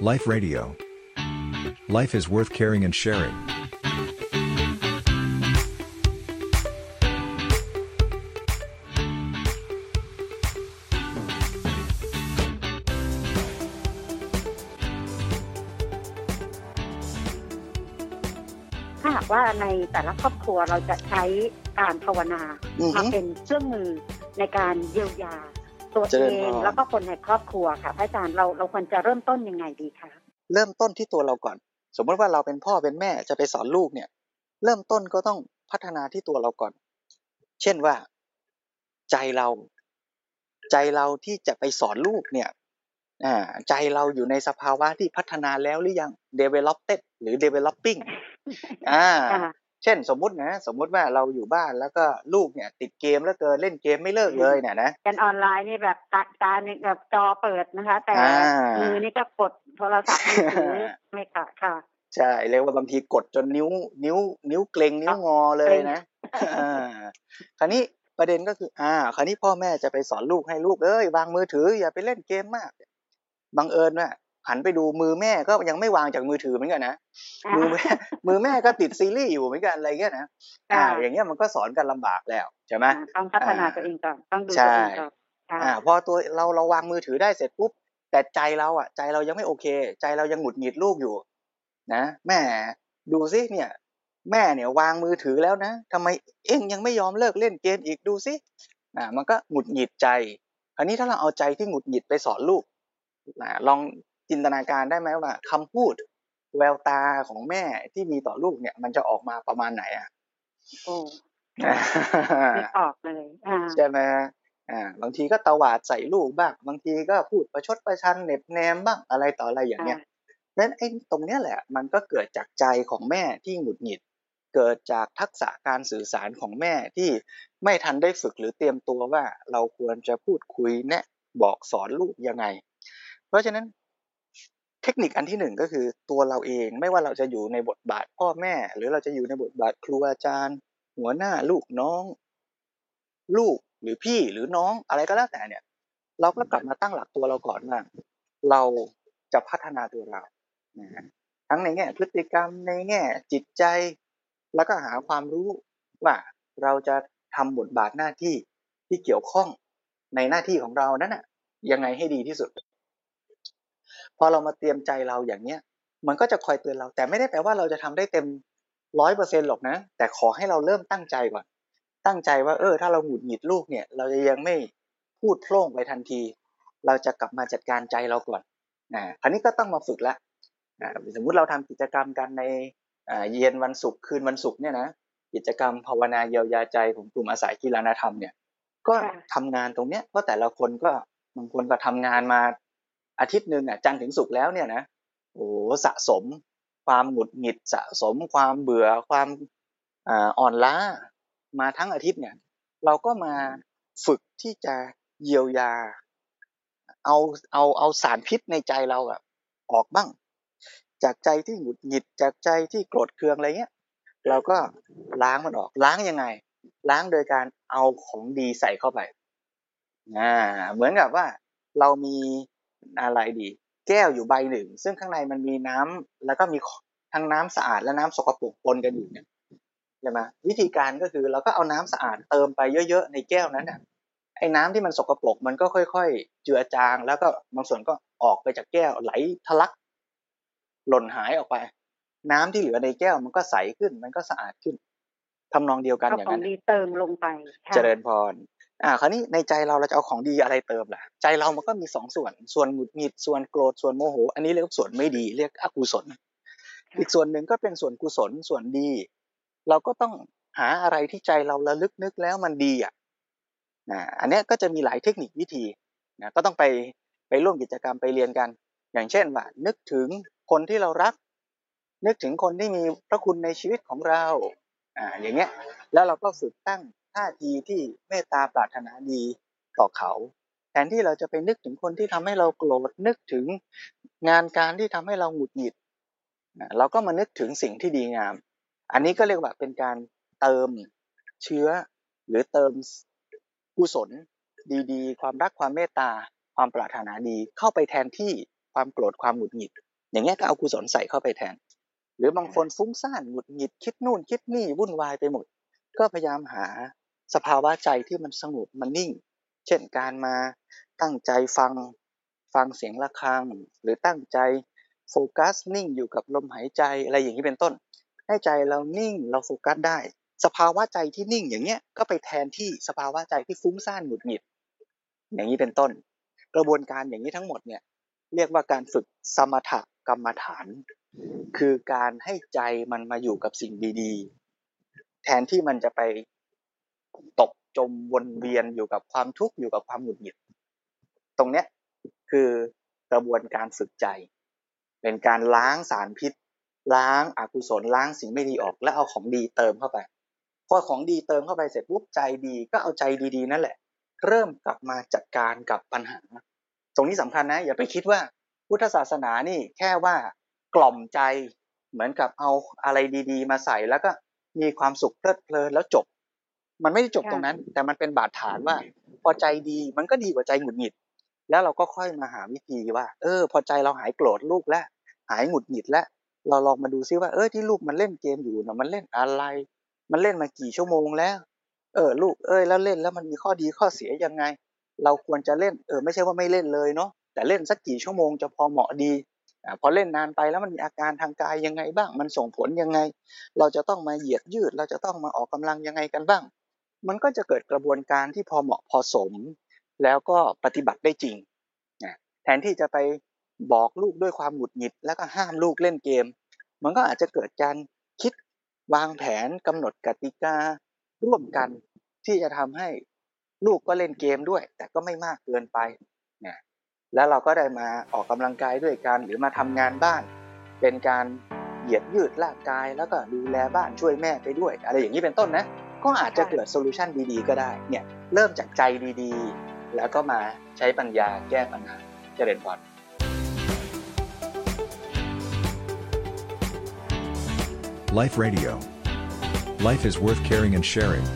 Life Radio. Life is worth caring and sharing. ถ้าหากว่าในแต่ละครอบครัวเราจะใช้การภาวนาอือฮึมาเป็นเครื่องมือในการเยียวยา ตัวเจเอริญพรงแล้วก็คนในครอบครัวค่ะพระอาจารย์เราเราควรจะเริ่มต้นยังไงดีคะเริ่มต้นที่ตัวเราก่อน สมมติว่าเราเป็นพ่อเป็นแม่จะไปสอนลูกเนี่ย เริ่มต้นก็ต้องพัฒนาที่ตัวเราก่อน เช่นว่า ใจเรา ใจเราที่จะไปสอนลูกเนี่ยอ่าใจเราอยู่ในสภาวะที่พัฒนาแล้วหรือยัง developed หรือ developing อ่าค่ะ เช่นสมมุตินะ สมมุติว่าเราอยู่บ้านแล้วก็ลูกเนี่ย ติดเกมแล้วเกินเล่นเกมไม่เลิกเลยเนี่ยนะกันออนไลน์นี่แบบตาตานี่แบบจอเปิดนะคะ แต่อ่ามืมือนี่ก็กดโทรศัพท์มือถือไม่ค่ะค่ะใช่เรียกว่าบางทีกดจนนิ้ว นิ้ว นิ้วเกร็งนิ้วงอเลยนะอ่าคราวนี้ประเด็นก็คือ อ่า คราวนี้พ่อแม่จะไปสอนลูกให้ลูกเอ้ยวางมือถืออย่าไปเล่นเกมมากบังเอิญว่า หันไปดูมือแม่ก็ยังไม่วางจากมือถือเหมือนกันนะมือแม่มือแม่ก็ติดซีรีส์อยู่เหมือนกันอะไรเงี้ยนะอ่าค่ะอย่างเงี้ยมันก็สอนกันลำบากแล้วใช่ไหมอ่าต้องพัฒนาอ่าตัวเองก่อนต้องดูใช่ตัวเองก่อนค่ะอ่าพอตัวเราเราวางมือถือได้เสร็จปุ๊บแต่ใจเราอะ ใจเรายังไม่โอเค ใจเรายังหงุดหงิดลูกอยู่ นะแม่ดูซิเนี่ย แม่เนี่ยวางมือถือแล้วนะทำไมเอ็งยังไม่ยอมเลิกเล่นเกมอีกดูซิอ่า มันก็หงุดหงิดใจคราวนี้ถ้าเราเอาใจที่หงุดหงิดไปสอนลูกนะลอง จินตนาการได้ไหมว่าคำพูดแววตาของแม่ที่มีต่อลูกเนี่ย มันจะออกมาประมาณไหนอะโอ้นึกออกเลยอ่าใช่ไหมฮะอ่าบางทีก็ตวาดใส่ลูกบ้างบางทีก็พูดประชดประชันเหน็บแนมบ้างอะไรต่ออะไรอย่างเงี้ยนั้นไอ้ตรงเนี้ยแหละ มันก็เกิดจากใจของแม่ที่หงุดหงิด เกิดจากทักษะการสื่อสารของแม่ที่ไม่ทันได้ฝึกหรือเตรียมตัวว่าเราควรจะพูดคุยแนะบอกสอนลูกยังไง เพราะฉะนั้น เทคนิคอันที่หนึ่งก็คือตัวเราเองไม่ว่าเราจะอยู่ในบทบาทพ่อแม่ หรือเราจะอยู่ในบทบาทครูอาจารย์ หัวหน้าลูกน้อง ลูกหรือพี่หรือน้องอะไรก็แล้วแต่เนี่ย เราก็กลับมาตั้งหลักตัวเราก่อนว่าเราจะพัฒนาตัวเรานะทั้งในแง่พฤติกรรมในแง่จิตใจ แล้วก็หาความรู้ว่าเราจะทำบทบาทหน้าที่ที่เกี่ยวข้องในหน้าที่ของเรานั้นน่ะยังไงให้ดีที่สุด พอเรามาเตรียมใจเราอย่างเนี้ยมันก็จะคอยเตือนเรา แต่ไม่ได้แปลว่าเราจะทำได้เต็มร้อยเปอร์เซ็นหรอกนะ แต่ขอให้เราเริ่มตั้งใจก่อน ตั้งใจว่าเออ ถ้าเราหงุดหงิดลูกเนี่ย เราจะยังไม่พูดโพล่งไปทันที เราจะกลับมาจัดการใจเราก่อนอ่าคราวนี้ก็ต้องมาฝึกละอ่าสมมุติเราทำกิจกรรมกันในอ่าเย็นวันศุกร์คืนวันศุกร์เนี่ยนะกิจกรรมภาวนาเยียวยาใจของกลุ่มอาศัยกีฬาธรรมเนี่ย ก็ค่ะทำงานตรงเนี้ยเพราะแต่ละคนก็บางคนก็ทำงานมา อาทิตย์หนึ่งอะจันทร์ถึงศุกร์แล้วเนี่ยนะโอ้สะสม ความหงุดหงิดสะสม ความเบื่อความอ่อ่อนล้ามาทั้งอาทิตย์เนี่ย เราก็มาฝึกที่จะเยียวยา เอาเอาเอาสารพิษในใจเราอะออกบ้าง จากใจที่หงุดหงิดจากใจที่โกรธเคืองอะไรเงี้ยเราก็ล้างมันออกล้างยังไง ล้างโดยการเอาของดีใส่เข้าไปอ่าเหมือนกับว่าเรามี อะไรดี แก้วอยู่ใบหนึ่ง ซึ่งข้างในมันมีน้ำแล้วก็มีทั้งน้ำสะอาดและน้ำสกปรกปนกันอยู่เนี่ยใช่ไหมวิธีการก็คือเราก็เอาน้ำสะอาดเติมไปเยอะๆในแก้วนั้นน่ะไอ้น้ำที่มันสกปรกมันก็ค่อย ๆ เจือจาง แล้วก็บางส่วนก็ออกไปจากแก้วไหลทะลัก หล่นหายออกไป น้ำที่เหลือในแก้วมันก็ใสขึ้น มันก็สะอาดขึ้นทำนองเดียวกันเอาอย่างขอนั้งนดีเติมลงไปค่ะเจริญพร อ่าคราวนี้ในใจเราเราจะเอาของดีอะไรเติมล่ะ ใจเรามันก็มีสองส่วน ส่วนหงุดหงิดส่วนโกรธส่วนโมโห อันนี้เรียกว่าส่วนไม่ดีเรียกอกุศล อีกส่วนหนึ่งก็เป็นส่วนกุศลส่วนดี เราก็ต้องหาอะไรที่ใจเราระลึกนึกแล้วมันดีอะนะอันเนี้ยก็จะมีหลายเทคนิควิธีนะก็ต้องไปไปร่วมกิจกรรมไปเรียนกัน อย่างเช่นว่า นึกถึงคนที่เรารัก นึกถึงคนที่มีพระคุณในชีวิตของเราอ่าอย่างเงี้ยแล้วเราก็ฝึกตั้ง ท่าทีที่เมตตาปรารถนาดีต่อเขา แทนที่เราจะไปนึกถึงคนที่ทำให้เราโกรธนึกถึงงานการที่ทำให้เราหงุดหงิดเราก็มานึกถึงสิ่งที่ดีงาม อันนี้ก็เรียกว่าเป็นการเติมเชื้อ หรือเติมกุศลดีๆ ความรักความเมตตา ความปรารถนาดีเข้าไปแทนที่ความโกรธความหงุดหงิด อย่างเงี้ยก็เอากุศลใส่เข้าไปแทน หรือบางคนฟุ้งซ่านหงุดหงิดคิดนู่นคิดนี่วุ่นวายไปหมด ก็พยายามหา สภาวะใจที่มันสงบมันนิ่ง เช่นการมาตั้งใจฟังฟังเสียงะระฆัง หรือตั้งใจโฟกัสนิ่งอยู่กับลมหายใจอะไรอย่างนี้เป็นต้น ให้ใจเรานิ่งเราโฟกัสได้ สภาวะใจที่นิ่งอย่างเงี้ยก็ไปแทนที่สภาวะใจที่ฟุ้งซ่านหงุดหงิด อย่างนี้เป็นต้น กระบวนการอย่างนี้ทั้งหมดเนี่ยเรียกว่าการฝึกสมถกรรมฐาน คือการให้ใจมันมาอยู่กับสิ่งดีๆ แทนที่มันจะไป ตกจมวนเวียนอยู่กับความทุกข์อยู่กับความหงุดหงิด ตรงเนี้ยคือกระบวนการฝึกใจ เป็นการล้างสารพิษ ล้างอากุศลล้างสิ่งไม่ดีออก แล้วเอาของดีเติมเข้าไปพอของดีเติมเข้าไปเสร็จปุ๊บใจดีก็เอาใจดีๆนั่นแหละ เริ่มกลับมาจัดการกับปัญหา ตรงนี้สำคัญนะ อย่าไปคิดว่าพุทธศาสนานี่แค่ว่ากล่อมใจเหมือนกับเอาอะไรดี ๆ มาใส่แล้วก็มีความสุขเพลิดเพลินแล้วจบ มันไม่ได้จบตรงนั้น แต่มันเป็นบาดฐานว่า พอใจดีมันก็ดีกว่าใจหงุดหงิด แล้วเราก็ค่อยมาหาวิธีว่า เออ พอใจเราหายโกรธลูกแล้วหายหงุดหงิดแล้วเราลองมาดูซิว่าเออที่ลูกมันเล่นเกมอยู่นะมันเล่นอะไร มันเล่นมากี่ชั่วโมงแล้ว เออ ลูกเอ้ยแล้วเล่นแล้วมันมีข้อดีข้อเสียยังไง เราควรจะเล่น เออ ไม่ใช่ว่าไม่เล่นเลยเนาะแต่เล่นสักกี่ชั่วโมงจะพอเหมาะดีอ่าพอเล่นนานไปแล้วมันมีอาการทางกายยังไงบ้าง มันส่งผลยังไง เราจะต้องมาเหยียดยืด เราจะต้องมาออกกำลังยังไงกันบ้าง มันก็จะเกิดกระบวนการที่พอเหมาะพอสม แล้วก็ปฏิบัติได้จริงนะแทนที่จะไปบอกลูกด้วยความหงุดหงิด แล้วก็ห้ามลูกเล่นเกม มันก็อาจจะเกิดการคิดวางแผนกำหนดกติการ่วมกันที่จะทำให้ลูกก็เล่นเกมด้วย แต่ก็ไม่มากเกินไปนะแล้วเราก็ได้มาออกกำลังกายด้วยกันหรือมาทำงานบ้าน เป็นการเหยียดยืดร่างกายแล้วก็ดูแลบ้านช่วยแม่ไปด้วย อะไรอย่างนี้เป็นต้นนะ ก็อาจจะเกิด solution ดีๆ ก็ได้เนี่ยเริ่มจากใจดีๆ แล้วก็มาใช้ปัญญาแก้ปัญหาเจริญพร Life Radio. Life is worth caring and sharing.